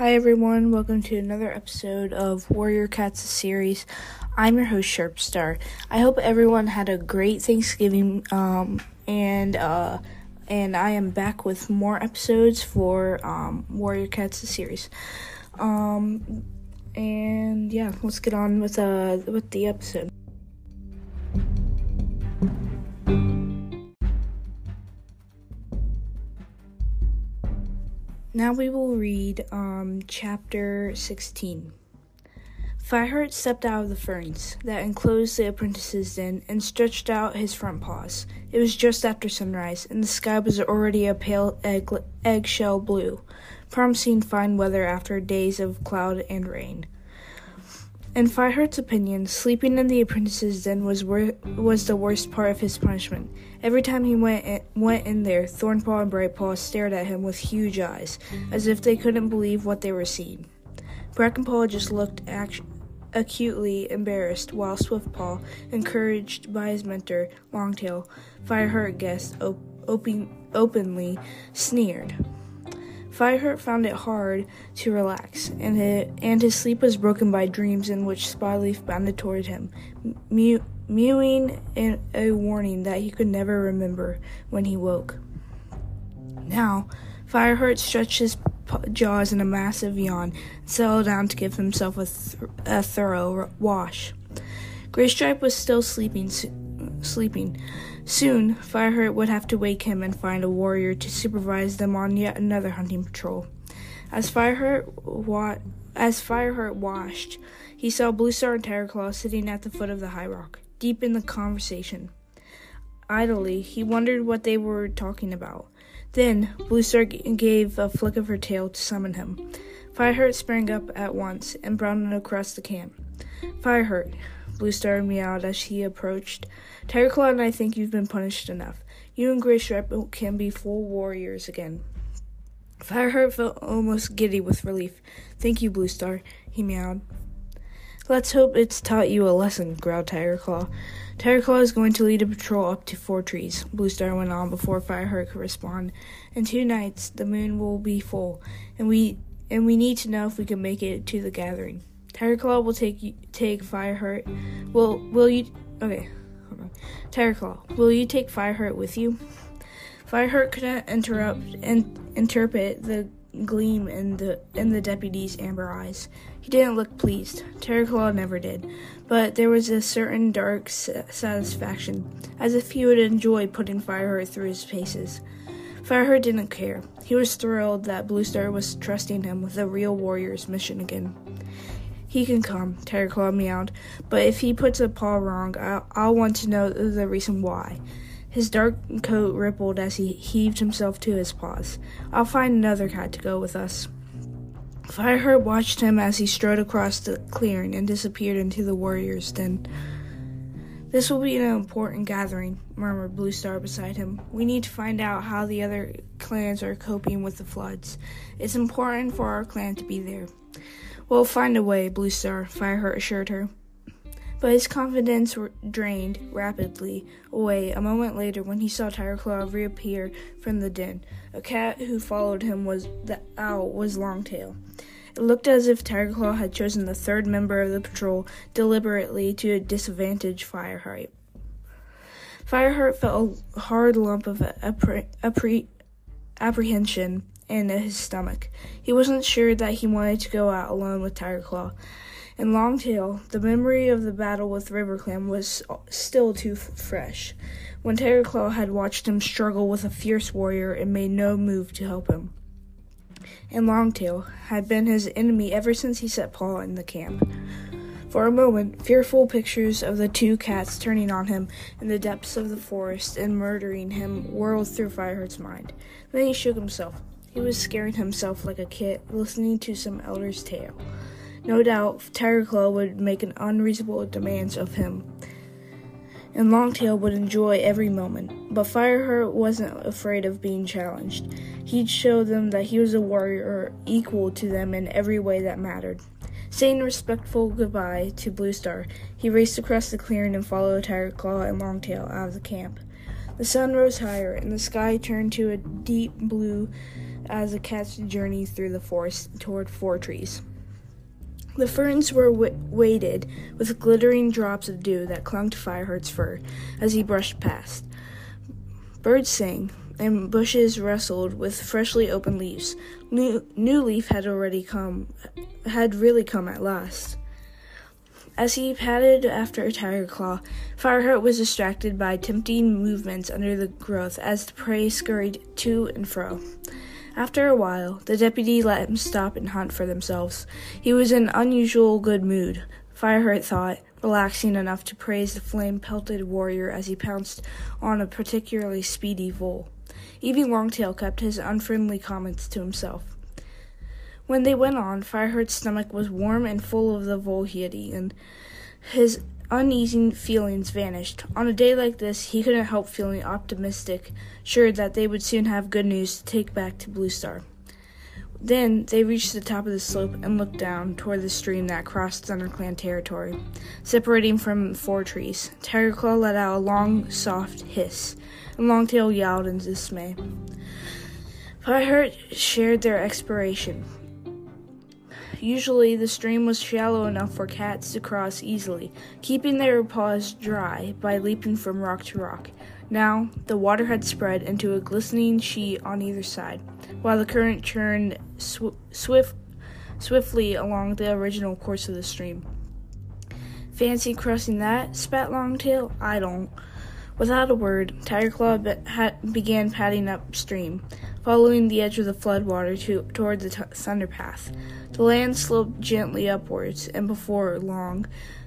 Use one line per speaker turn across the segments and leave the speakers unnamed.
Hi everyone, welcome to another episode of Warrior Cats series. I'm your host Sharpstar. I hope everyone had a great Thanksgiving um, and uh, and I am back with more episodes for um, Warrior Cats series. Um, and yeah, let's get on with uh with the episode. Now we will read um, chapter 16. Fireheart stepped out of the ferns that enclosed the apprentice's den and stretched out his front paws. It was just after sunrise, and the sky was already a pale egg- eggshell blue, promising fine weather after days of cloud and rain. In Fireheart's opinion, sleeping in the apprentice's den was wor- was the worst part of his punishment. Every time he went in, went in there, Thornpaw and Brightpaw stared at him with huge eyes, as if they couldn't believe what they were seeing. Brackenpaw just looked act- acutely embarrassed, while Swiftpaw, encouraged by his mentor, Longtail, Fireheart guessed op- open- openly sneered. Fireheart found it hard to relax, and, it, and his sleep was broken by dreams in which Spyleaf bounded toward him, mew, mewing in a warning that he could never remember when he woke. Now, Fireheart stretched his jaws in a massive yawn and settled down to give himself a, th- a thorough wash. Graystripe was still sleeping, sleeping, Soon, Fireheart would have to wake him and find a warrior to supervise them on yet another hunting patrol. As Fireheart wa- as Fireheart washed, he saw Bluestar and Tigerclaw sitting at the foot of the high rock, deep in the conversation. Idly, he wondered what they were talking about. Then, Bluestar g- gave a flick of her tail to summon him. Fireheart sprang up at once and bounded across the camp. Fireheart, Bluestar meowed as he approached. Tigerclaw and I think you've been punished enough. You and Grey Graystripe can be full warriors again. Fireheart felt almost giddy with relief. Thank you, Bluestar, he meowed. Let's hope it's taught you a lesson, growled Tigerclaw. Tigerclaw is going to lead a patrol up to Four Trees, Bluestar went on before Fireheart could respond. In two nights, the moon will be full, and we and we need to know if we can make it to the gathering. Tigerclaw will take take Fireheart. Will will you? Okay, hold. Tigerclaw, will you take Fireheart with you? Fireheart couldn't interrupt and interpret the gleam in the in the deputy's amber eyes. He didn't look pleased. Tigerclaw never did, but there was a certain dark satisfaction, as if he would enjoy putting Fireheart through his paces. Fireheart didn't care. He was thrilled that Bluestar was trusting him with a real warrior's mission again. He can come, Tigerclaw meowed, but if he puts a paw wrong, I'll, I'll want to know the reason why. His dark coat rippled as he heaved himself to his paws. I'll find another cat to go with us. Fireheart watched him as he strode across the clearing and disappeared into the warrior's den. This will be an important gathering, murmured Bluestar beside him. We need to find out how the other clans are coping with the floods. It's important for our clan to be there. We'll find a way, Blue Star, Fireheart assured her. But his confidence drained rapidly away a moment later when he saw Tigerclaw reappear from the den. A cat who followed him was the owl was Longtail. It looked as if Tigerclaw had chosen the third member of the patrol deliberately to disadvantage Fireheart. Fireheart felt a hard lump of appre- appre- apprehension in his stomach. He wasn't sure that he wanted to go out alone with Tigerclaw. In Longtail, the memory of the battle with RiverClan was still too fresh, when Tigerclaw had watched him struggle with a fierce warrior and made no move to help him. And Longtail had been his enemy ever since he set paw in the camp. For a moment, fearful pictures of the two cats turning on him in the depths of the forest and murdering him whirled through Fireheart's mind. Then he shook himself. He was scaring himself like a kid listening to some elder's tale. No doubt, Tigerclaw would make an unreasonable demands of him, and Longtail would enjoy every moment. But Fireheart wasn't afraid of being challenged. He'd show them that he was a warrior equal to them in every way that mattered. Saying a respectful goodbye to Bluestar, he raced across the clearing and followed Tigerclaw and Longtail out of the camp. The sun rose higher, and the sky turned to a deep blue as the cats journeyed through the forest toward four trees. The ferns were w- weighted with glittering drops of dew that clung to Fireheart's fur as he brushed past. Birds sang, and bushes rustled with freshly opened leaves. New, new leaf had already come, had really come at last. As he padded after a tiger claw, Fireheart was distracted by tempting movements under the growth as the prey scurried to and fro. After a while, the deputy let him stop and hunt for themselves. He was in unusual good mood, Fireheart thought, relaxing enough to praise the flame pelted warrior as he pounced on a particularly speedy vole. Even Longtail kept his unfriendly comments to himself. When they went on, Fireheart's stomach was warm and full of the vole he had eaten. His uneasy feelings vanished. On a day like this, he couldn't help feeling optimistic, sure that they would soon have good news to take back to Blue Star. Then they reached the top of the slope and looked down toward the stream that crossed ThunderClan territory, separating from four trees. Tigerclaw let out a long, soft hiss, and Longtail yowled in dismay. Fireheart shared their expiration. Usually, the stream was shallow enough for cats to cross easily, keeping their paws dry by leaping from rock to rock. Now, the water had spread into a glistening sheet on either side, while the current churned sw- swift, swiftly along the original course of the stream. Fancy crossing that? spat Longtail. I don't. Without a word, Tigerclaw be- ha- began padding upstream, following the edge of the floodwater to- toward the t- thunder path. The land sloped gently upwards, and before long,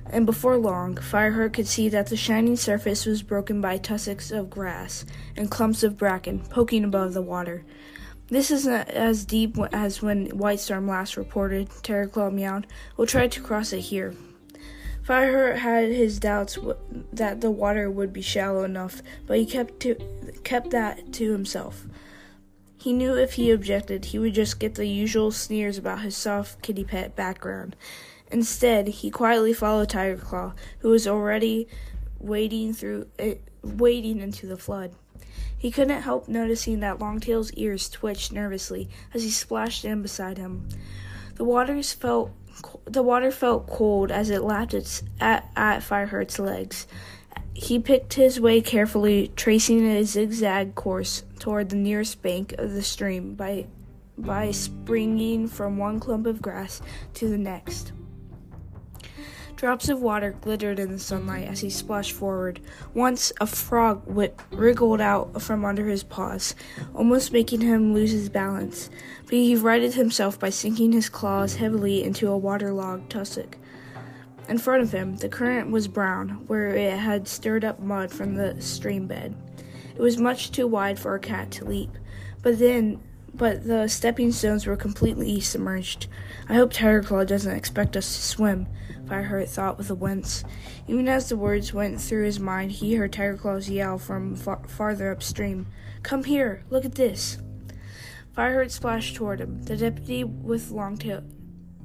and before long, Fireheart could see that the shining surface was broken by tussocks of grass and clumps of bracken poking above the water. This isn't as deep as when Whitestorm last reported, Tigerclaw meowed. We'll try to cross it here. Fireheart had his doubts w- that the water would be shallow enough, but he kept to, kept that to himself. He knew if he objected, he would just get the usual sneers about his soft kitty pet background. Instead, he quietly followed Tiger Claw, who was already wading through uh, wading into the flood. He couldn't help noticing that Longtail's ears twitched nervously as he splashed in beside him. The waters felt the water felt cold as it lapped its, at, at Fireheart's legs. He picked his way carefully, tracing a zigzag course toward the nearest bank of the stream by by springing from one clump of grass to the next. Drops of water glittered in the sunlight as he splashed forward. Once a frog wriggled out from under his paws, almost making him lose his balance, but he righted himself by sinking his claws heavily into a waterlogged tussock. In front of him, the current was brown, where it had stirred up mud from the stream bed. It was much too wide for a cat to leap, but then but the stepping stones were completely submerged. I hope Tigerclaw doesn't expect us to swim, Fireheart thought with a wince. Even as the words went through his mind, he heard Tigerclaw's yell from far- farther upstream. Come here, look at this. Fireheart splashed toward him. The deputy with Longtail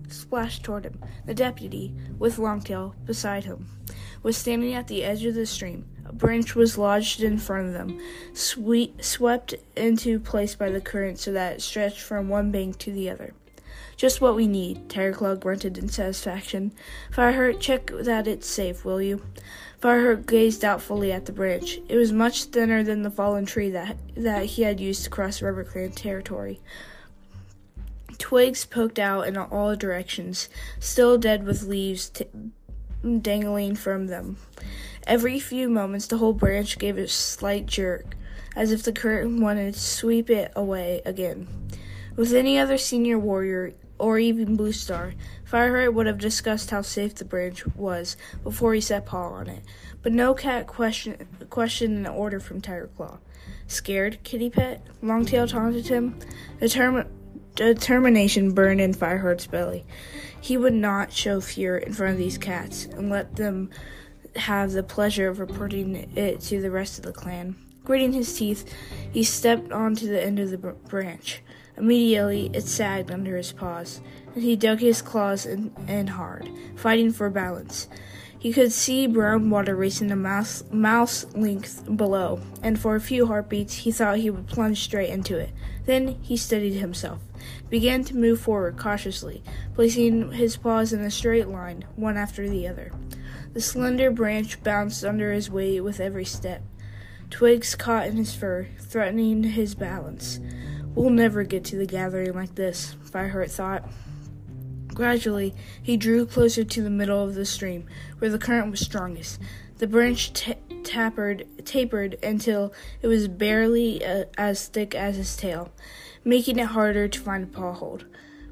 splashed toward him. The deputy, with Longtail beside him, was standing at the edge of the stream. A branch was lodged in front of them, swept into place by the current so that it stretched from one bank to the other. Just what we need, Tigerclaw grunted in satisfaction. Fireheart, check that it's safe, will you? Fireheart gazed doubtfully at the branch. It was much thinner than the fallen tree that, that he had used to cross RiverClan territory. Twigs poked out in all directions, still dead with leaves t- dangling from them. Every few moments, the whole branch gave a slight jerk, as if the current wanted to sweep it away again. With any other senior warrior, or even Blue Star, Fireheart would have discussed how safe the branch was before he set paw on it. But no cat questioned, questioned an order from Tiger Claw. Scared, kitty pet? Longtail taunted him. Determ- determination burned in Fireheart's belly. He would not show fear in front of these cats and let them have the pleasure of reporting it to the rest of the clan. Gritting his teeth, he stepped onto the end of the branch. Immediately, it sagged under his paws, and he dug his claws in, in hard, fighting for balance. He could see brown water racing a mouse, mouse length below, and for a few heartbeats he thought he would plunge straight into it. Then he steadied himself, began to move forward cautiously, placing his paws in a straight line, one after the other. The slender branch bounced under his weight with every step. Twigs caught in his fur, threatening his balance. We'll never get to the gathering like this, Fireheart thought. Gradually, he drew closer to the middle of the stream, where the current was strongest. The branch t- tapered, tapered until it was barely uh, as thick as his tail, making it harder to find a paw hold.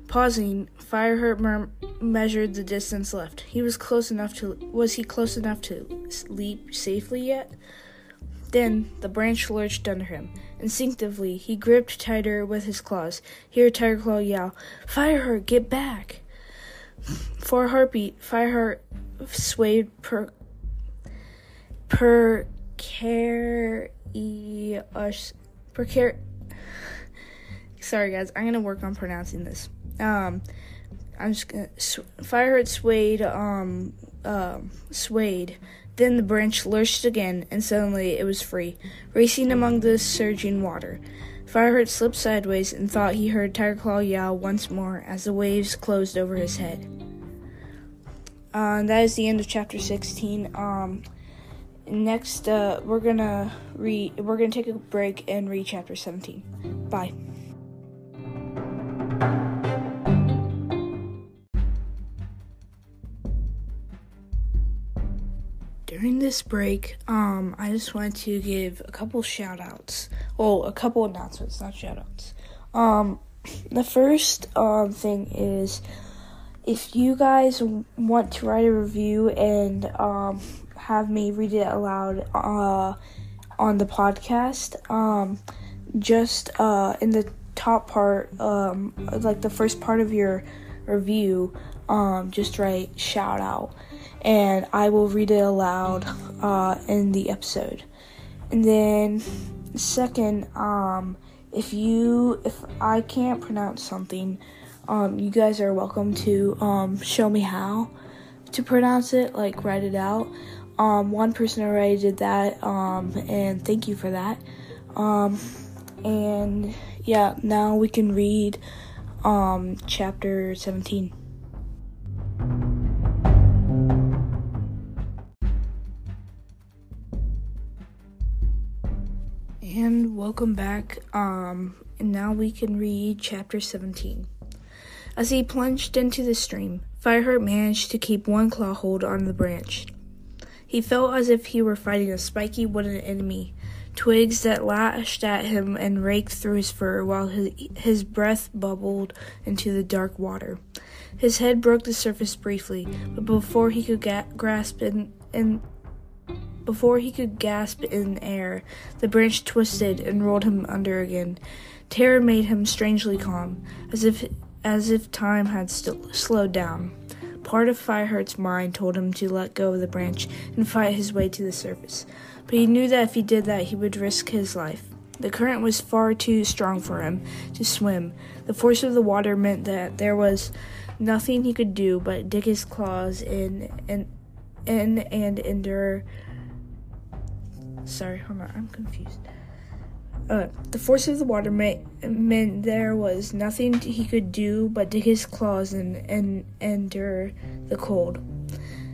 Pausing, Fireheart mer- measured the distance left. He was close enough to. Was he close enough to leap safely yet? Then the branch lurched under him. Instinctively, he gripped tighter with his claws. Hear Tigerclaw yell, Fireheart, get back! For heartbeat, Fireheart swayed per per care precar sorry guys i'm gonna work on pronouncing this. Um i'm just gonna fireheart swayed um uh, swayed then the branch lurched again and suddenly it was free racing among the surging water fireheart slipped sideways and thought he heard tigerclaw yell once more as the waves closed over his head. Uh, that is the end of chapter 16 um next uh, we're gonna read we're gonna take a break and read chapter 17 bye during this break um i just wanted to give a couple shout outs well a couple announcements not shout outs um the first um thing is if you guys want to write a review and um have me read it aloud uh, on the podcast. Um, just uh, in the top part, um, like the first part of your review, um, just write shout out, and I will read it aloud uh, in the episode. And then, second, um, if you if I can't pronounce something, um, you guys are welcome to um, show me how to pronounce it, like write it out. Um, one person already did that, um, and thank you for that. Um, and yeah, now we can read um, chapter 17. And welcome back. Um, and now we can read chapter 17. As he plunged into the stream, Fireheart managed to keep one claw hold on the branch. He felt as if he were fighting a spiky wooden enemy, twigs that lashed at him and raked through his fur while his, his breath bubbled into the dark water. His head broke the surface briefly, but before he could ga- grasp in, in before he could gasp in air, the branch twisted and rolled him under again. Terror made him strangely calm, as if as if time had st- slowed down. Part of Fireheart's mind told him to let go of the branch and fight his way to the surface, but he knew that if he did that, he would risk his life. The current was far too strong for him to swim. The force of the water meant that there was nothing he could do but dig his claws in and in and endure. Sorry, hold on, I'm confused. Uh, the force of the water meant, meant there was nothing he could do but dig his claws and, and endure the cold.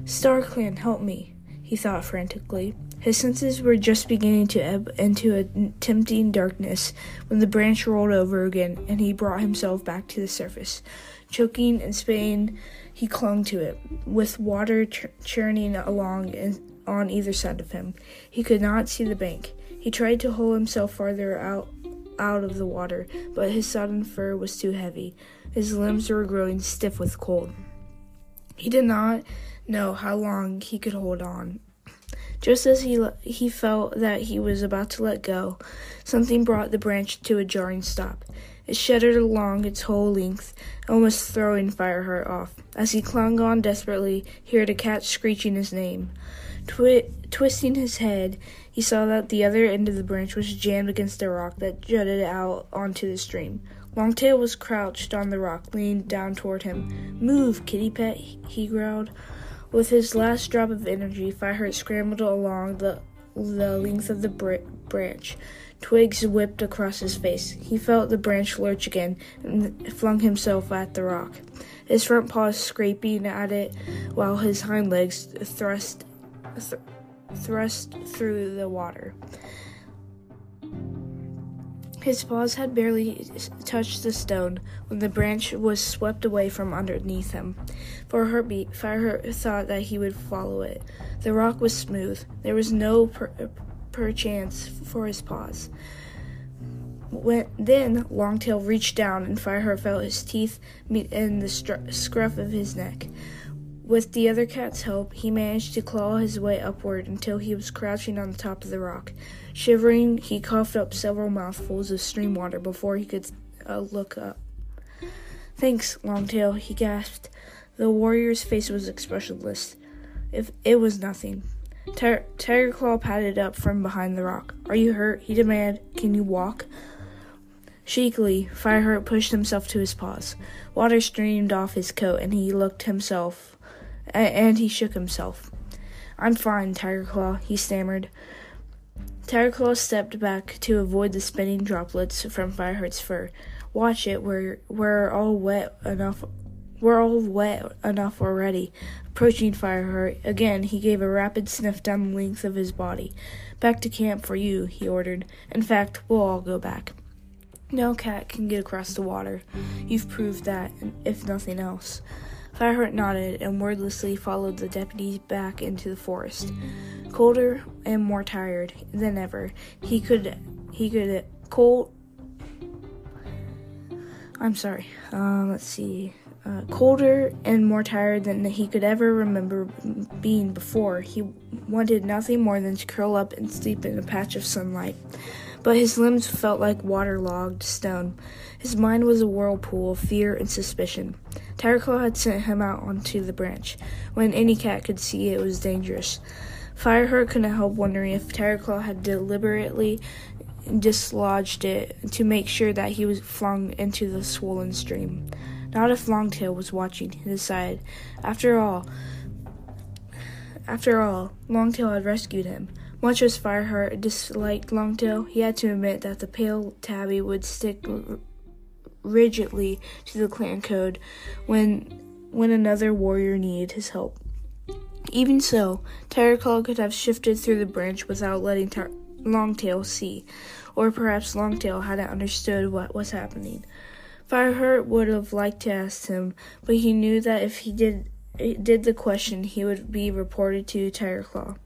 Star Clan, help me, he thought frantically. His senses were just beginning to ebb into a tempting darkness when the branch rolled over again and he brought himself back to the surface. Choking and spitting, he clung to it, with water ch- churning along in, on either side of him. He could not see the bank. He tried to haul himself farther out out of the water, but his sodden fur was too heavy. His limbs were growing stiff with cold. He did not know how long he could hold on. Just as he he felt that he was about to let go, something brought the branch to a jarring stop. It shuddered along its whole length, almost throwing Fireheart off. As he clung on desperately, he heard a cat screeching his name. Twi- twisting his head, he saw that the other end of the branch was jammed against a rock that jutted out onto the stream. Longtail was crouched on the rock, leaning down toward him. Move, kitty pet, he growled. With his last drop of energy, Fireheart scrambled along the, the length of the br- branch. Twigs whipped across his face. He felt the branch lurch again and flung himself at the rock, his front paws scraping at it while his hind legs thrust th- thrust through the water. His paws had barely touched the stone when the branch was swept away from underneath him. For a heartbeat, Fireheart thought that he would follow it. The rock was smooth. There was no per, perchance for his paws. When, then Longtail reached down, and Fireheart felt his teeth meet in the scruff of his neck. With the other cat's help, he managed to claw his way upward until he was crouching on the top of the rock. Shivering, he coughed up several mouthfuls of stream water before he could uh, look up. Thanks, Longtail, he gasped. The warrior's face was expressionless. If it was nothing. Tiger Claw patted up from behind the rock. Are you hurt? he demanded. Can you walk? Shakily, Fireheart pushed himself to his paws. Water streamed off his coat, and he looked himself, and he shook himself. I'm fine, Tiger Claw, he stammered. Tiger Claw stepped back to avoid the spinning droplets from Fireheart's fur. Watch it, we're we're all wet enough we're all wet enough already. Approaching Fireheart, again he gave a rapid sniff down the length of his body. Back to camp for you, he ordered. In fact, we'll all go back. No cat can get across the water. You've proved that, if nothing else. Fireheart nodded and wordlessly followed the deputies back into the forest. Colder and more tired than ever, he could he could cold. I'm sorry. Uh, let's see. Uh, colder and more tired than he could ever remember being before. He wanted nothing more than to curl up and sleep in a patch of sunlight but his limbs felt like waterlogged stone. His mind was a whirlpool of fear and suspicion. Tigerclaw had sent him out onto the branch, when any cat could see it was dangerous. Fireheart couldn't help wondering if Tigerclaw had deliberately dislodged it to make sure that he was flung into the swollen stream. Not if Longtail was watching, he decided. After all, after all, Longtail had rescued him. Much as Fireheart disliked Longtail, he had to admit that the pale tabby would stick rigidly to the clan code when when another warrior needed his help. Even so, Tigerclaw could have shifted through the branch without letting tar- Longtail see, or perhaps Longtail hadn't understood what was happening. Fireheart would have liked to ask him, but he knew that if he did eh, did the question, he would be reported to Tigerclaw.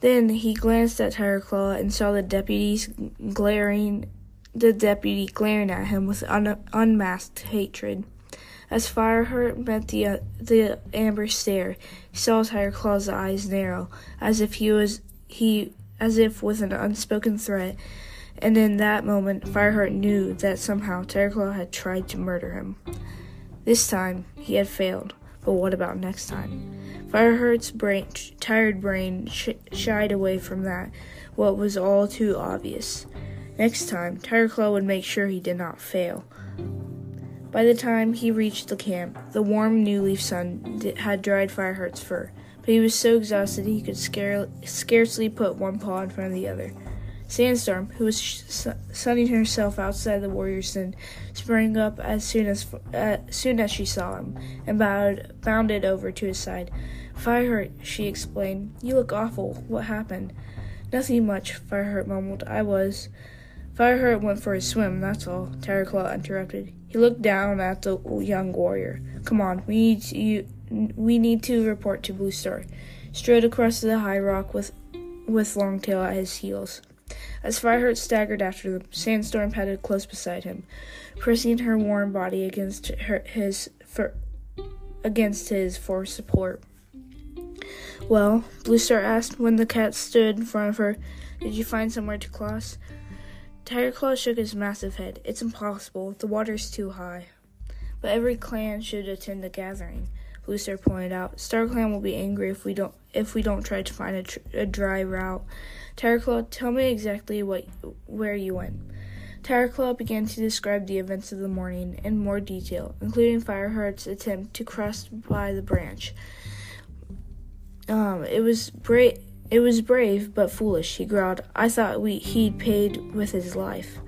Then he glanced at Tigerclaw and saw the deputies glaring, the deputy glaring at him with un- unmasked hatred. As Fireheart met the uh, the amber stare, he saw Tigerclaw's eyes narrow, as if he was he as if with an unspoken threat. And in that moment, Fireheart knew that somehow Tigerclaw had tried to murder him. This time, he had failed. But what about next time? Fireheart's brain, tired brain sh- shied away from that, what was all too obvious. Next time, Tigerclaw would make sure he did not fail. By the time he reached the camp, the warm new leaf sun had dried Fireheart's fur, but he was so exhausted he could scare- scarcely put one paw in front of the other. Sandstorm, who was sunning herself outside the warrior's den, sprang up as soon as uh, soon as she saw him, and bowed, bounded over to his side. Fireheart, she explained. You look awful. What happened? Nothing much, Fireheart mumbled. I was. Fireheart went for a swim, that's all, Tigerclaw interrupted. He looked down at the young warrior. Come on, we need to, you, we need to report to Blue Star. Strode across the high rock with with Longtail at his heels. As Fireheart staggered after them, Sandstorm padded close beside him, pressing her warm body against her, his for, against his for support. Well, Blue Star asked when the cat stood in front of her, Did you find somewhere to cross? Tigerclaw shook his massive head. It's impossible. The water's too high. But every clan should attend the gathering. Blue Star pointed out. Star Clan will be angry if we don't if we don't try to find a, tr- a dry route. Tigerclaw, tell me exactly what where you went. Tigerclaw began to describe the events of the morning in more detail, including Fireheart's attempt to cross by the branch. Um, it was brave. It was brave but foolish. He growled. I thought we he'd paid with his life.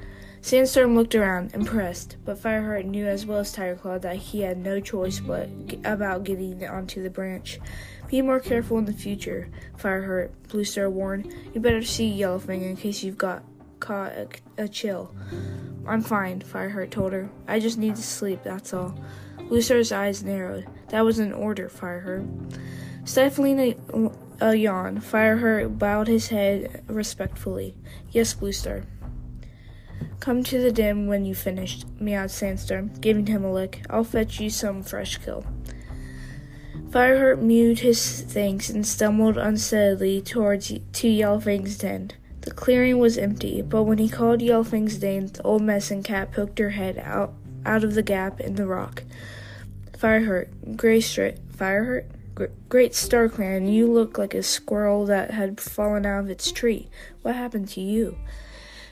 Sandstorm looked around, impressed, but Fireheart knew as well as Tigerclaw that he had no choice but about getting onto the branch. Be more careful in the future, Fireheart, Bluestar warned. You better see Yellowfang in case you've got caught a, a chill. I'm fine, Fireheart told her. I just need to sleep, that's all. Bluestar's eyes narrowed. That was an order, Fireheart. Stifling a, uh, a yawn, Fireheart bowed his head respectfully. Yes, Bluestar. Come to the den when you finished, meowed Sandstorm, giving him a lick. I'll fetch you some fresh kill. Fireheart mewed his thanks and stumbled unsteadily towards to Yellowfang's den. The clearing was empty, but when he called Yellowfang's den, the old medicine cat poked her head out out of the gap in the rock. Fireheart, Strait, Fireheart, Great Star Clan, you look like a squirrel that had fallen out of its tree. What happened to you?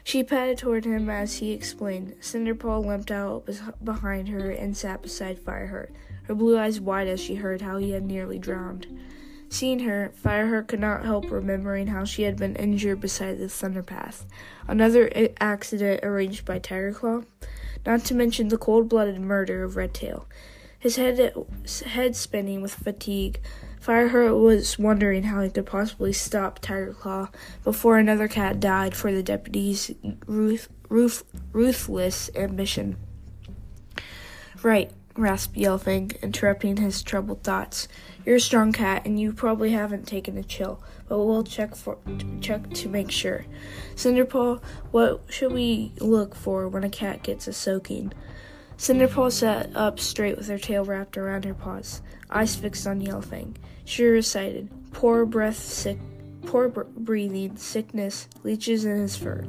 She padded toward him as he explained. Cinderpaw limped out behind her and sat beside Fireheart, her blue eyes wide as she heard how he had nearly drowned. Seeing her, Fireheart could not help remembering how she had been injured beside the Thunderpath, another accident arranged by Tigerclaw, not to mention the cold-blooded murder of Redtail. His head, head spinning with fatigue, Fireheart was wondering how he could possibly stop Tigerclaw before another cat died for the deputy's ruth, ruth, ruthless ambition. Right, rasped Yellowfang, interrupting his troubled thoughts. You're a strong cat, and you probably haven't taken a chill, but we'll check for check to make sure. Cinderpaw, what should we look for when a cat gets a soaking? Cinderpaw sat up straight with her tail wrapped around her paws, eyes fixed on Yellowfang. She recited, Poor breath, sick, poor br- breathing, sickness, leeches in his fur.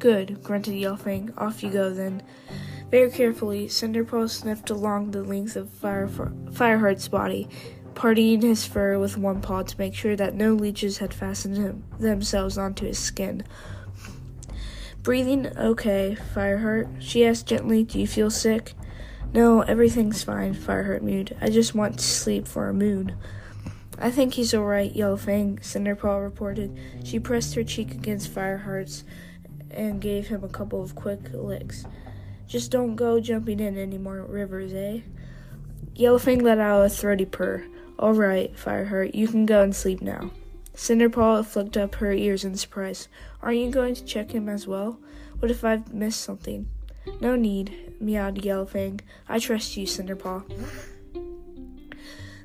Good, grunted Yellowfang. Off you go then. Very carefully, Cinderpaw sniffed along the length of Fire, Fireheart's body, parting his fur with one paw to make sure that no leeches had fastened him, themselves onto his skin. Breathing okay, Fireheart? She asked gently. Do you feel sick? No, everything's fine, Fireheart mewed. I just want to sleep for a moon. I think he's all right, Yellowfang, Cinderpaw reported. She pressed her cheek against Fireheart's and gave him a couple of quick licks. Just don't go jumping in any more rivers, eh? Yellowfang let out a throaty purr. All right, Fireheart, you can go and sleep now. Cinderpaw flicked up her ears in surprise. Aren't you going to check him as well? What if I've missed something? No need, meowed Yellowfang. I trust you, Cinderpaw.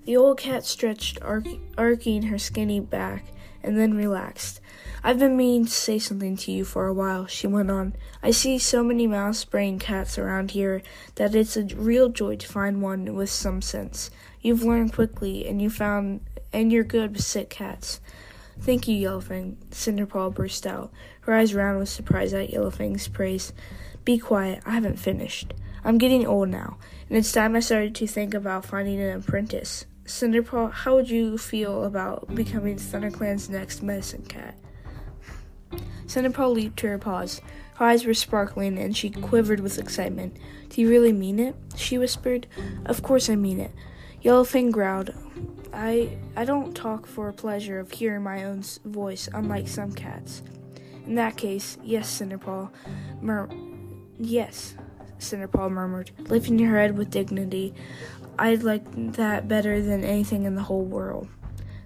The old cat stretched, arc- arcing her skinny back, and then relaxed. I've been meaning to say something to you for a while, she went on. I see so many mouse brained cats around here that it's a real joy to find one with some sense. You've learned quickly, and you found, and you're good with sick cats. Thank you, Yellowfang, Cinderpaw burst out, her eyes round with surprise at Yellowfang's praise. Be quiet, I haven't finished. I'm getting old now, and it's time I started to think about finding an apprentice. Cinderpaw, how would you feel about becoming ThunderClan's next medicine cat? Cinderpaw leaped to her paws. Her eyes were sparkling and she quivered with excitement. Do you really mean it? she whispered. Of course I mean it. Yellowfang growled. I I don't talk for pleasure of hearing my own voice, unlike some cats. In that case, yes, Cinderpaw. Mur- yes, Cinderpaw murmured, lifting her head with dignity. I'd like that better than anything in the whole world.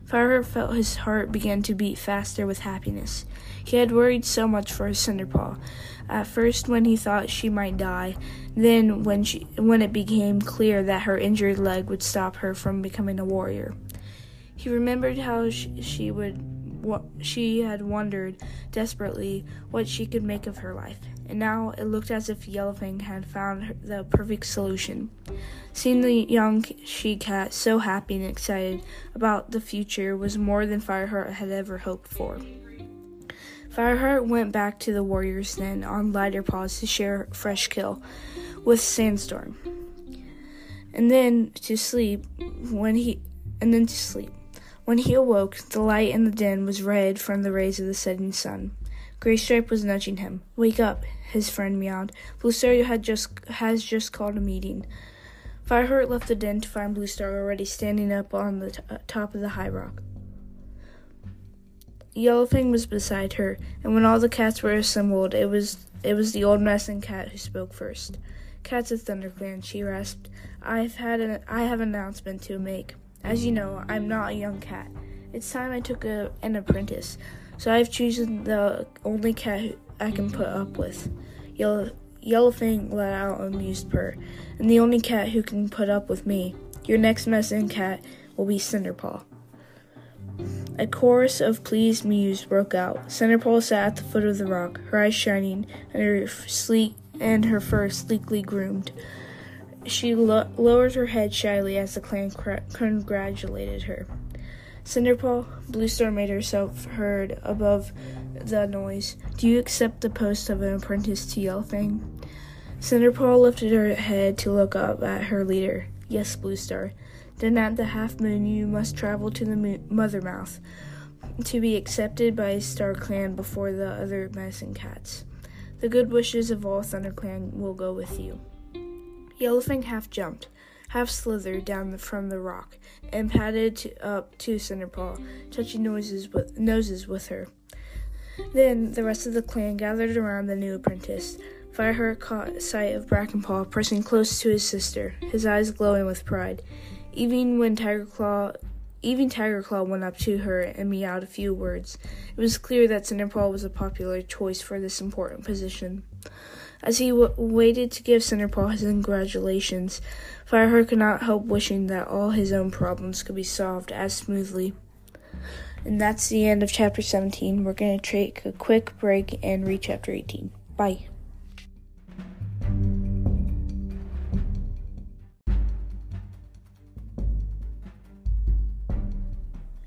Fireheart felt his heart begin to beat faster with happiness. He had worried so much for his Cinderpaw. At first, when he thought she might die, then when she, when it became clear that her injured leg would stop her from becoming a warrior. He remembered how she, she would what she had wondered desperately what she could make of her life, and now it looked as if Yellowfang had found the perfect solution. Seeing the young she cat so happy and excited about the future was more than Fireheart had ever hoped for. Fireheart went back to the warrior's den on lighter paws to share fresh kill with Sandstorm. And then to sleep when he and then to sleep. When he awoke, the light in the den was red from the rays of the setting sun. Graystripe was nudging him. Wake up, his friend meowed. Bluestar had just has just called a meeting. Fireheart left the den to find Bluestar already standing up on the t- uh, top of the high rock. Yellowfang was beside her, and when all the cats were assembled, it was it was the old medicine cat who spoke first. Cats of ThunderClan, she rasped. I've had an I have an announcement to make. As you know, I'm not a young cat. It's time I took a, an apprentice, so I've chosen the only cat I can put up with. Yellow, Yellowfang let out a amused purr, and the only cat who can put up with me. Your next medicine cat will be Cinderpaw. A chorus of pleased mews broke out. Cinderpaw sat at the foot of the rock, her eyes shining, and her sleek and her fur sleekly groomed. She lo- lowered her head shyly as the clan congratulated her. Cinderpaw, Bluestar made herself heard above the noise. Do you accept the post of an apprentice to Yellowfang? Cinderpaw lifted her head to look up at her leader. Yes, Bluestar. Then at the half moon you must travel to the mo- mother mouth to be accepted by Star Clan before the other medicine cats. The good wishes of all Thunder Clan will go with you. Yellowfang half jumped, half slithered down from the rock, and padded to, up to Cinderpaw, touching noises with, noses with her. Then the rest of the clan gathered around the new apprentice. Fireheart caught sight of Brackenpaw pressing close to his sister, his eyes glowing with pride. Even when Tiger Claw even Tiger Claw went up to her and meowed a few words. It was clear that Cinderpaw was a popular choice for this important position. As he w- waited to give Cinderpaw his congratulations, Fireheart could not help wishing that all his own problems could be solved as smoothly. And that's the end of chapter 17. We're going to take a quick break and read chapter 18. Bye.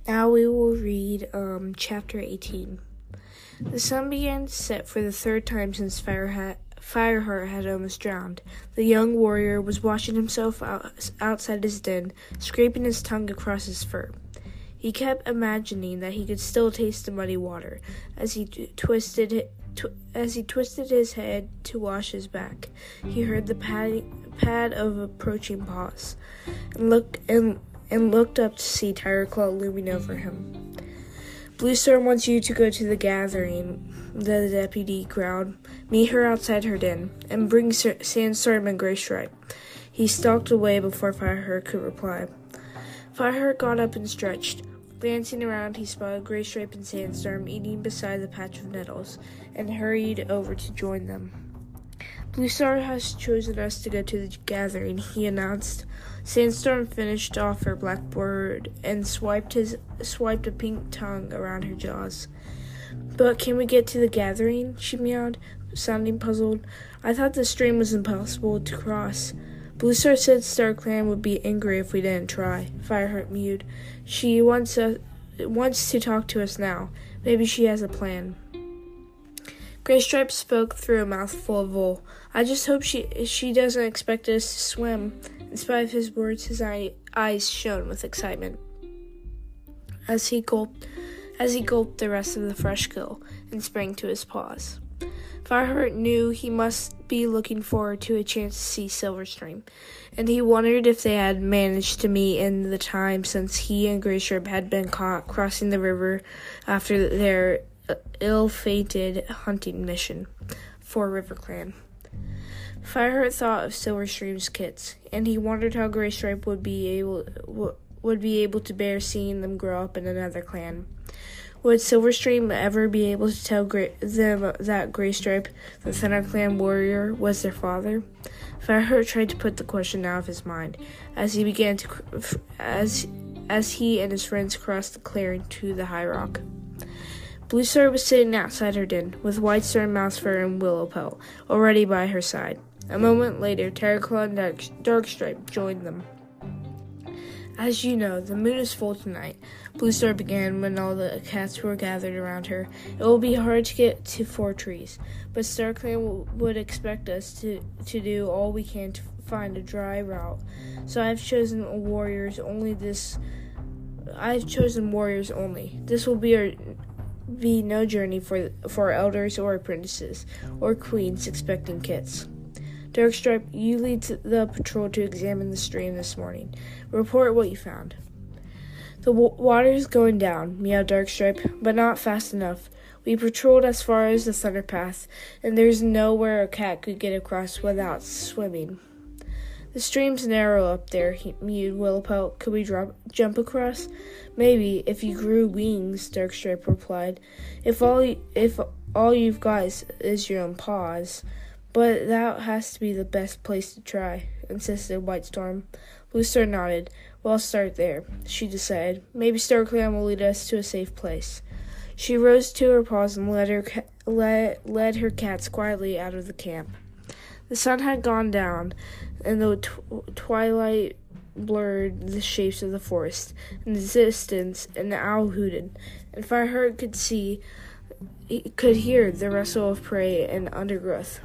Now we will read um, chapter 18. The sun began to set for the third time since Fireheart, had almost drowned. The young warrior was washing himself out, outside his den, scraping his tongue across his fur. He kept imagining that he could still taste the muddy water as he twisted tw- as he twisted his head to wash his back. He heard the pad, pad of approaching paws, and looked and and looked up to see Tiger Claw looming over him. Bluestar wants you to go to the gathering, the deputy growled. Meet her outside her den, and bring Sandstorm and Graystripe. He stalked away before Fireheart could reply. Fireheart got up and stretched. Glancing around, he spotted Graystripe and Sandstorm eating beside the patch of nettles, and hurried over to join them. Bluestar has chosen us to go to the gathering, he announced. Sandstorm finished off her blackboard and swiped his swiped a pink tongue around her jaws. But can we get to the gathering? she meowed, sounding puzzled. I thought the stream was impossible to cross. Bluestar said Star Clan would be angry if we didn't try. Fireheart mewed. She wants us, wants to talk to us now. Maybe she has a plan. Graystripe spoke through a mouthful of wool. I just hope she she doesn't expect us to swim. In spite of his words, his eye, eyes shone with excitement. As he gulped, as he gulped the rest of the fresh kill and sprang to his paws. Fireheart knew he must be looking forward to a chance to see Silverstream, and he wondered if they had managed to meet in the time since he and Graystripe had been caught crossing the river after their ill-fated hunting mission for RiverClan. Fireheart thought of Silverstream's kits, and he wondered how Graystripe would be able would be able to bear seeing them grow up in another clan. Would Silverstream ever be able to tell them that Graystripe, the ThunderClan warrior, was their father? Fireheart tried to put the question out of his mind as he began to as as he and his friends crossed the clearing to the high rock. Bluestar was sitting outside her den, with Whitestar, Mousefur, and Willowpelt already by her side. A moment later, Tigerclaw and Dark, Darkstripe joined them. As you know, the moon is full tonight. Bluestar began when all the cats were gathered around her. It will be hard to get to Four Trees, but StarClan w- would expect us to, to do all we can to find a dry route. So I've chosen warriors only this. I've chosen warriors only. This will be our be no journey for for elders or apprentices or queens expecting kits. Darkstripe, you lead the patrol to examine the stream this morning. Report what you found. The w- water's going down, meowed Darkstripe, but not fast enough. We patrolled as far as the Thunder Path, and there's nowhere a cat could get across without swimming. The stream's narrow up there, he mewed Willowpelt. Could we drop, jump across? Maybe, if you grew wings, Darkstripe replied. If all, if all you've got is, is your own paws. But that has to be the best place to try, insisted Whitestorm. Bluestar nodded. We'll start there, she decided. Maybe StarClan will lead us to a safe place. She rose to her paws and led her, ca- led, led her cats quietly out of the camp. The sun had gone down, and the tw- twilight blurred the shapes of the forest. In the distance, an owl hooted, and Fireheart could see, could hear the rustle of prey and undergrowth.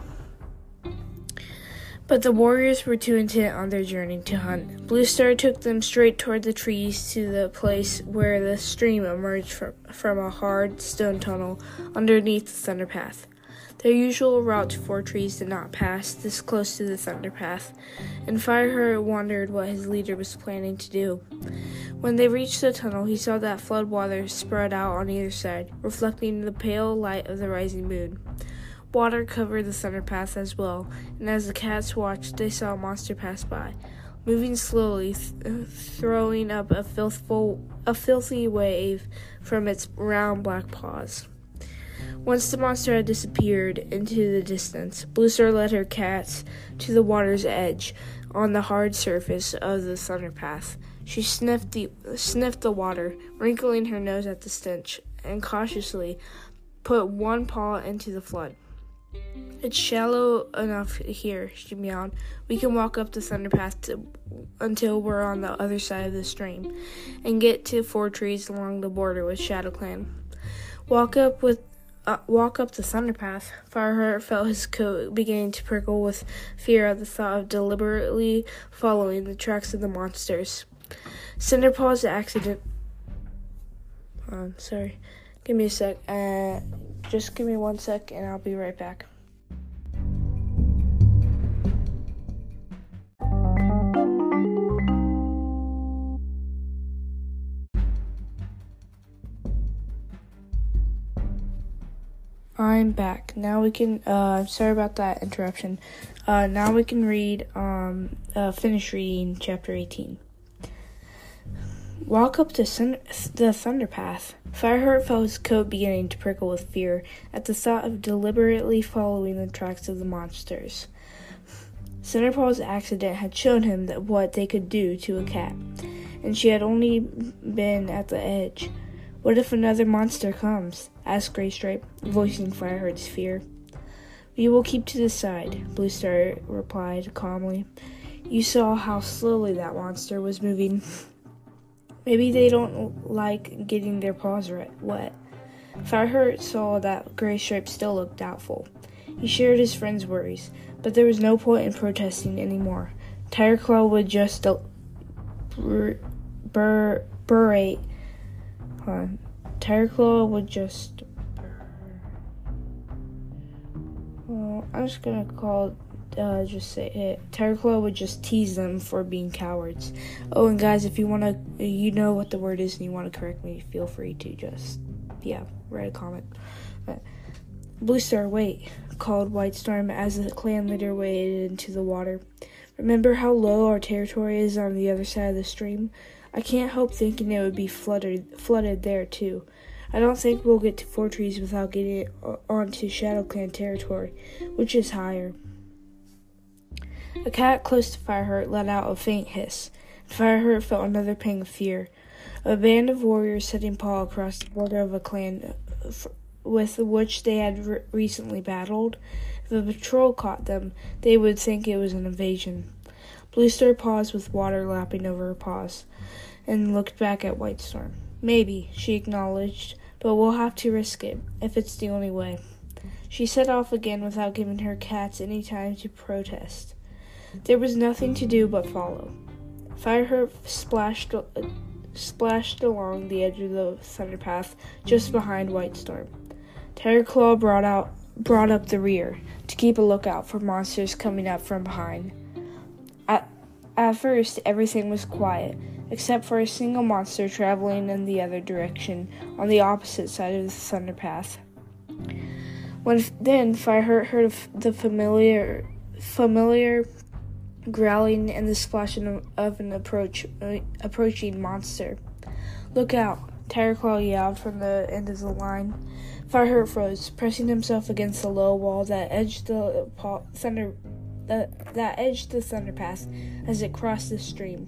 But the warriors were too intent on their journey to hunt. Bluestar took them straight toward the trees to the place where the stream emerged from, from a hard stone tunnel underneath the Thunder Path. Their usual route to Four Trees did not pass this close to the Thunder Path, and Fireheart wondered what his leader was planning to do. When they reached the tunnel, he saw that flood water spread out on either side, reflecting the pale light of the rising moon. Water covered the thunder path as well, and as the cats watched, they saw a monster pass by, moving slowly, th- throwing up a filthful, a filthy wave from its round black paws. Once the monster had disappeared into the distance, Bluestar led her cats to the water's edge on the hard surface of the thunder path. She sniffed the sniffed the water, wrinkling her nose at the stench, and cautiously put one paw into the flood. It's shallow enough here, she meowed. We can walk up the thunder path to, until we're on the other side of the stream, and get to four trees along the border with ShadowClan. Walk up with uh, walk up the thunder path. Fireheart felt his coat beginning to prickle with fear at the thought of deliberately following the tracks of the monsters. Cinderpaw's accident. Oh, sorry. Give me a sec. Uh, just give me one sec and I'll be right back. I'm back. Now we can, uh, sorry about that interruption. Uh, now we can read, um, uh, finish reading chapter 18. Walk up the, sun- the thunder path. Fireheart felt his coat beginning to prickle with fear at the thought of deliberately following the tracks of the monsters. Cinderpaw's accident had shown him that what they could do to a cat, and she had only been at the edge. What if another monster comes? asked Graystripe, voicing Fireheart's fear. We will keep to the side, Bluestar replied calmly. You saw how slowly that monster was moving. Maybe they don't like getting their paws wet. Fireheart saw that Graystripe still looked doubtful. He shared his friend's worries, but there was no point in protesting anymore. Tigerclaw would just uh, bur- bur- berate. Hold Tigerclaw would just. Well, I'm just gonna call uh, just say it. Tigerclaw would just tease them for being cowards. Oh, and guys, if you want to, you know what the word is, and you want to correct me, feel free to just, yeah, write a comment. But, Bluestar, wait, called Whitestorm as the clan leader waded into the water. Remember how low our territory is on the other side of the stream? I can't help thinking it would be flooded, flooded there too. I don't think we'll get to Four Trees without getting onto ShadowClan territory, which is higher. A cat close to Fireheart let out a faint hiss, Fireheart felt another pang of fear. A band of warriors setting paw across the border of a clan with which they had re- recently battled. If a patrol caught them, they would think it was an invasion. Bluestar paused with water lapping over her paws and looked back at Whitestorm. Maybe, she acknowledged, but we'll have to risk it, if it's the only way. She set off again without giving her cats any time to protest. There was nothing to do but follow. Fireheart splashed, uh, splashed along the edge of the thunder path just behind Whitestorm. Tigerclaw brought out brought up the rear to keep a lookout for monsters coming up from behind. At, at first, everything was quiet, except for a single monster traveling in the other direction on the opposite side of the thunder path. When then Fireheart heard the familiar familiar growling and the splashing of an approach uh, approaching monster. Look out! Tigerclaw yelled from the end of the line. Fireheart froze, pressing himself against the low wall that edged the thunder that, that edged the thunder path as it crossed the stream.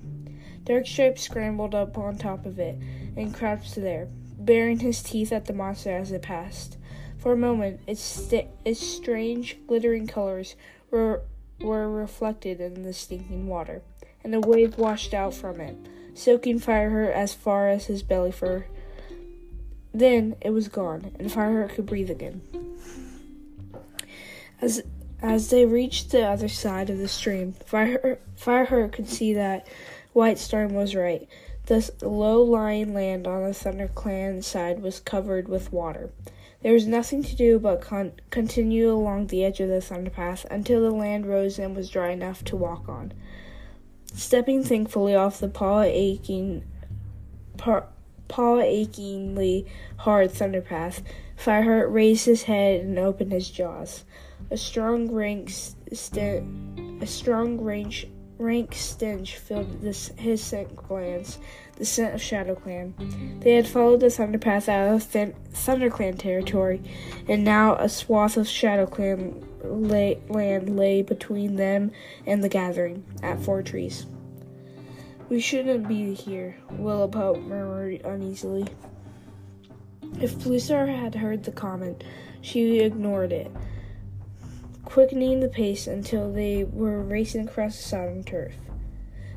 Darkstripe scrambled up on top of it and crouched there, baring his teeth at the monster as it passed. For a moment, its, its strange, glittering colors were, were reflected in the stinking water, and a wave washed out from it, soaking Fireheart as far as his belly fur. Then it was gone, and Fireheart could breathe again. As as they reached the other side of the stream, Fire, Fireheart could see that Whitestorm was right. The low-lying land on the ThunderClan side was covered with water. There was nothing to do but con- continue along the edge of the thunderpath until the land rose and was dry enough to walk on. Stepping thankfully off the paw aching, paw achingly hard thunderpath, Fireheart raised his head and opened his jaws. A strong rank st- a strong range rank stench filled this, his scent glands the scent of ShadowClan. They had followed the Thunderpath out of Th- ThunderClan territory, and now a swath of ShadowClan lay- land lay between them and the gathering at Four Trees. We shouldn't be here, Willowpelt murmured uneasily. If Bluestar had heard the comment, she ignored it, quickening the pace until they were racing across the sodden turf.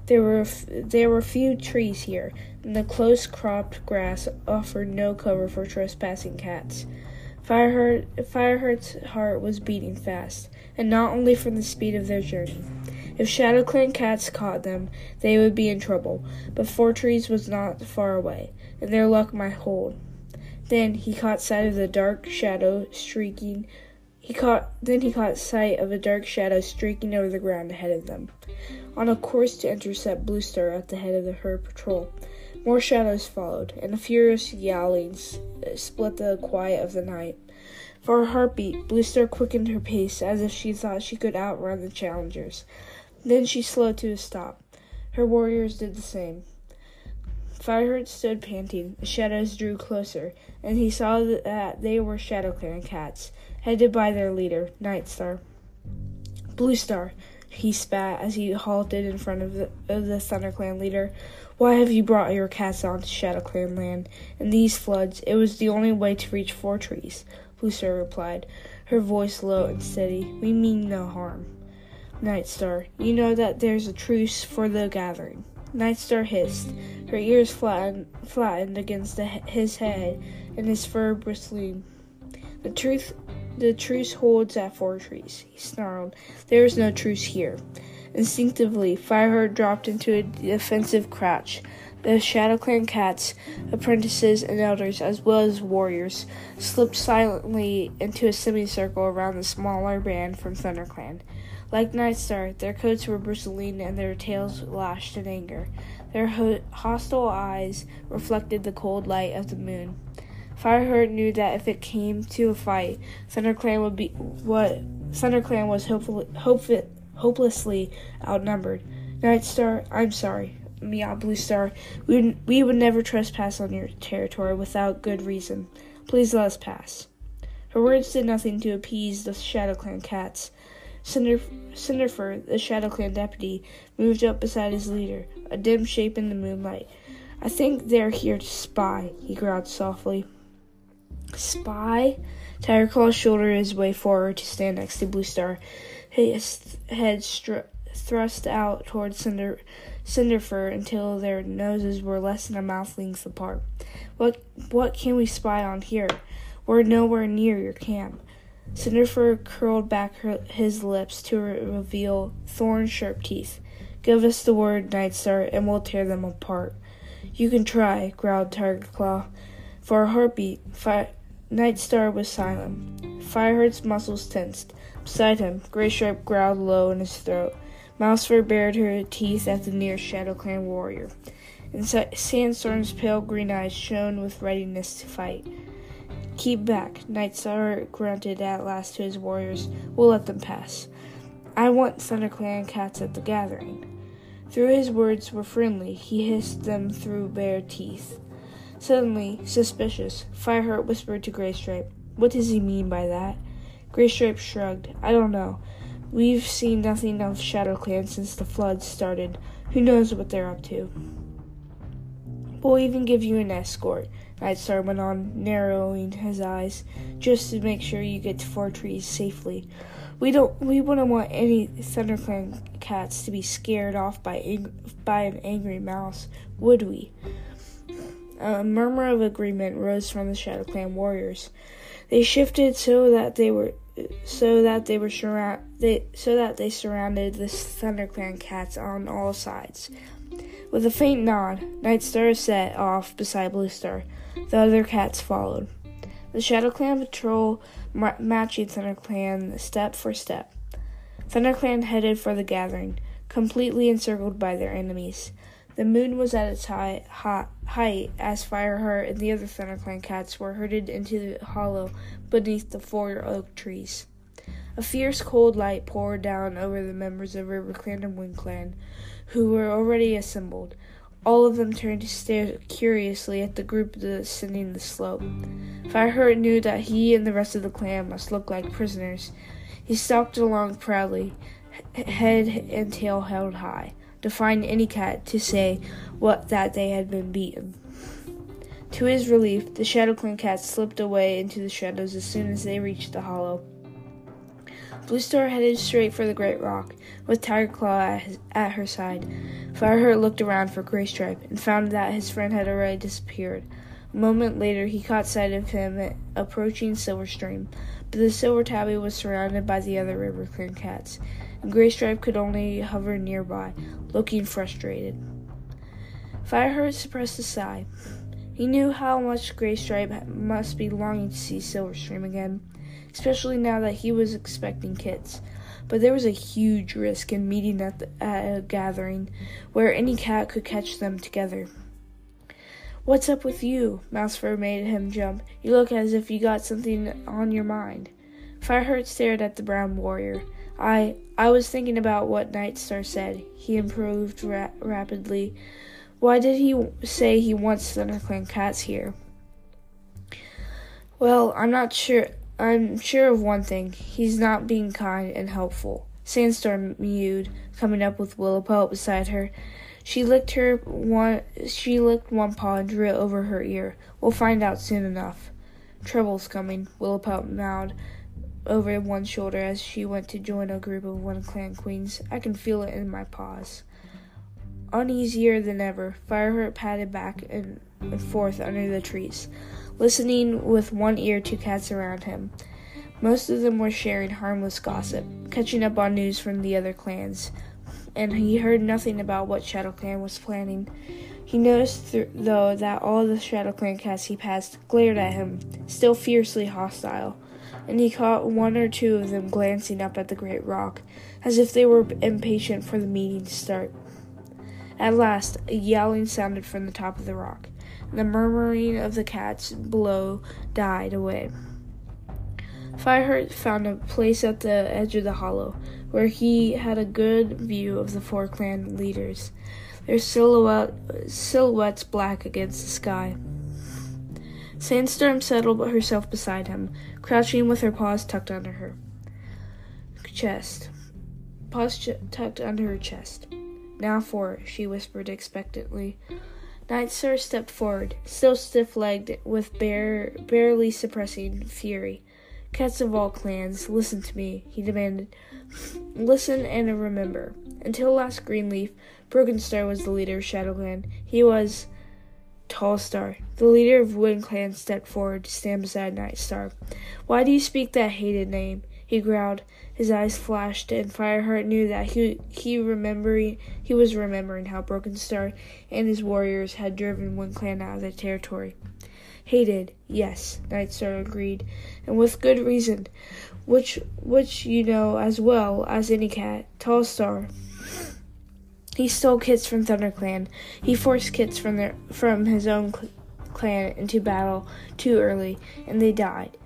There were there were few trees here, and the close cropped grass offered no cover for trespassing cats. Fireheart, Fireheart's heart was beating fast, and not only from the speed of their journey. If ShadowClan cats caught them, they would be in trouble, but Four Trees was not far away, and their luck might hold. Then he caught sight of the dark shadow streaking he caught then he caught sight of a dark shadow streaking over the ground ahead of them on a course to intercept Bluestar at the head of the, her patrol. More shadows followed, and a furious yowling split the quiet of the night. For a heartbeat, Bluestar quickened her pace as if she thought she could outrun the challengers. Then she slowed to a stop. Her warriors did the same. Fireheart stood panting. The shadows drew closer, and he saw that they were ShadowClan cats, headed by their leader, Nightstar. Bluestar, he spat as he halted in front of the, of the ThunderClan leader. Why have you brought your cats onto ShadowClan land? In these floods, it was the only way to reach Four Trees, Bluestar replied, her voice low and steady. We mean no harm. Nightstar, you know that there's a truce for the gathering. Nightstar hissed, her ears flattened, flattened against the, his head and his fur bristling. The truth the truce holds at Four Trees, he snarled. There is no truce here. Instinctively, Fireheart dropped into a defensive crouch. The ShadowClan cats, apprentices, and elders, as well as warriors, slipped silently into a semicircle around the smaller band from ThunderClan. Like Nightstar, their coats were bristling and their tails lashed in anger. Their ho- hostile eyes reflected the cold light of the moon. Fireheart knew that if it came to a fight, ThunderClan would be what ThunderClan was hopefully, hopelessly outnumbered. Nightstar, I'm sorry. Meow Bluestar, we, we would never trespass on your territory without good reason. Please let us pass. Her words did nothing to appease the ShadowClan cats. Cinder, Cinderfur, the ShadowClan deputy, moved up beside his leader, a dim shape in the moonlight. I think they're here to spy, he growled softly. Spy? Tigerclaw shouldered his way forward to stand next to Bluestar, his head thrust out toward Cinder- Cinderfur until their noses were less than a mouth length apart. What what can we spy on here? We're nowhere near your camp. Cinderfur curled back her, his lips to re- reveal thorn-sharp teeth. Give us the word, Nightstar, and we'll tear them apart. You can try, growled Tigerclaw. For a heartbeat, fi- Nightstar was silent. Fireheart's muscles tensed. Beside him, Graystripe growled low in his throat. Mousefur bared her teeth at the nearest ShadowClan warrior. and Sandstorm's pale green eyes shone with readiness to fight. Keep back, Nightstar grunted at last to his warriors. We'll let them pass. I want ThunderClan cats at the gathering. Through his words were friendly, he hissed them through bare teeth. Suddenly, suspicious, Fireheart whispered to Graystripe, What does he mean by that? Graystripe shrugged. I don't know. We've seen nothing of ShadowClan since the flood started. Who knows what they're up to? We'll even give you an escort, Nightstar went on, narrowing his eyes, just to make sure you get to Four Trees safely. We don't. We wouldn't want any ThunderClan cats to be scared off by ang- by an angry mouse, would we? A murmur of agreement rose from the ShadowClan warriors. They shifted so that they were so that they were surround they so that they surrounded the ThunderClan cats on all sides. With a faint nod, Nightstar set off beside Bluestar. The other cats followed. The ShadowClan patrol matching ThunderClan step for step. ThunderClan headed for the gathering, completely encircled by their enemies. The moon was at its high, hot height as Fireheart and the other ThunderClan cats were herded into the hollow beneath the four oak trees. A fierce cold light poured down over the members of RiverClan and WindClan, who were already assembled. All of them turned to stare curiously at the group descending the slope. Fireheart knew that he and the rest of the clan must look like prisoners. He stalked along proudly, head and tail held high, defying any cat to say what that they had been beaten. To his relief, the ShadowClan cats slipped away into the shadows as soon as they reached the hollow. Bluestar headed straight for the great rock, with Tigerclaw at, his, at her side. Fireheart looked around for Graystripe and found that his friend had already disappeared. A moment later, he caught sight of him approaching Silverstream, but the Silver Tabby was surrounded by the other RiverClan cats, and Graystripe could only hover nearby, looking frustrated. Fireheart suppressed a sigh. He knew how much Graystripe must be longing to see Silverstream again especially now that he was expecting kits. But there was a huge risk in meeting at, the, at a gathering where any cat could catch them together. What's up with you? Mousefur made him jump. You look as if you got something on your mind. Fireheart stared at the brown warrior. I I was thinking about what Nightstar said. He improved ra- rapidly. Why did he say he wants ThunderClan cats here? Well, I'm not sure. I'm sure of one thing he's not being kind and helpful. Sandstorm mewed, coming up with Willowpelt beside her. She licked her one she licked one paw and drew it over her ear. We'll find out soon enough. Trouble's coming, Willowpelt mowed over one shoulder as she went to join a group of WindClan queens. I can feel it in my paws. Uneasier than ever, Fireheart padded back and forth under the trees listening with one ear to cats around him. Most of them were sharing harmless gossip, catching up on news from the other clans, and he heard nothing about what ShadowClan was planning. He noticed, th- though, that all the ShadowClan cats he passed glared at him, still fiercely hostile, and he caught one or two of them glancing up at the great rock, as if they were impatient for the meeting to start. At last, a yowling sounded from the top of the rock. and The murmuring of the cats below died away. Fireheart found a place at the edge of the hollow, where he had a good view of the four clan leaders, their silhouette, silhouettes black against the sky. Sandstorm settled herself beside him, crouching with her paws tucked under her chest. Paws ch- tucked under her chest. Now for it, she whispered expectantly. Nightstar stepped forward, still stiff legged, with bare, barely suppressing fury. Cats of all clans, listen to me, he demanded. Listen and remember. Until last Greenleaf, Brokenstar was the leader of Shadowclan. He was Tallstar. The leader of WindClan stepped forward to stand beside Nightstar. Why do you speak that hated name? he growled. His eyes flashed, and Fireheart knew that he he remembering he was remembering how Brokenstar and his warriors had driven WindClan out of their territory. Hated, yes, Nightstar agreed, and with good reason, which which you know as well as any cat. Tallstar He stole kits from ThunderClan. He forced kits from their from his own cl- clan into battle too early, and they died.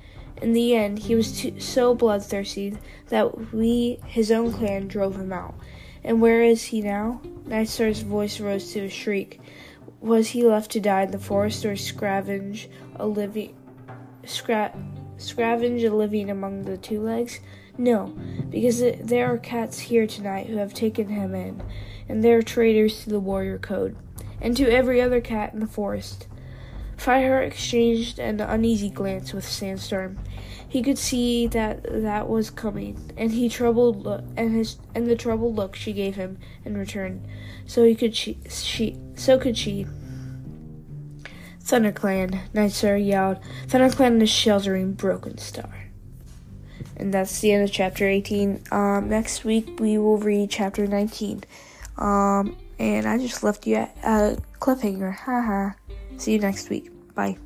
In the end, he was too, so bloodthirsty that we, his own clan, drove him out. And where is he now? Nightstar's voice rose to a shriek. Was he left to die in the forest or scavenge a living scra- scavenge a living among the two legs? No, because there are cats here tonight who have taken him in, and they are traitors to the warrior code, and to every other cat in the forest. Fireheart exchanged an uneasy glance with Sandstorm. He could see that that was coming, and he troubled look, and his and the troubled look she gave him in return. So he could she, she so could she. ThunderClan, Nightstar yelled. ThunderClan is sheltering Brokenstar. And that's the end of chapter 18. Um, next week we will read chapter 19. Um, and I just left you at a cliffhanger. Haha. See you next week. Bye.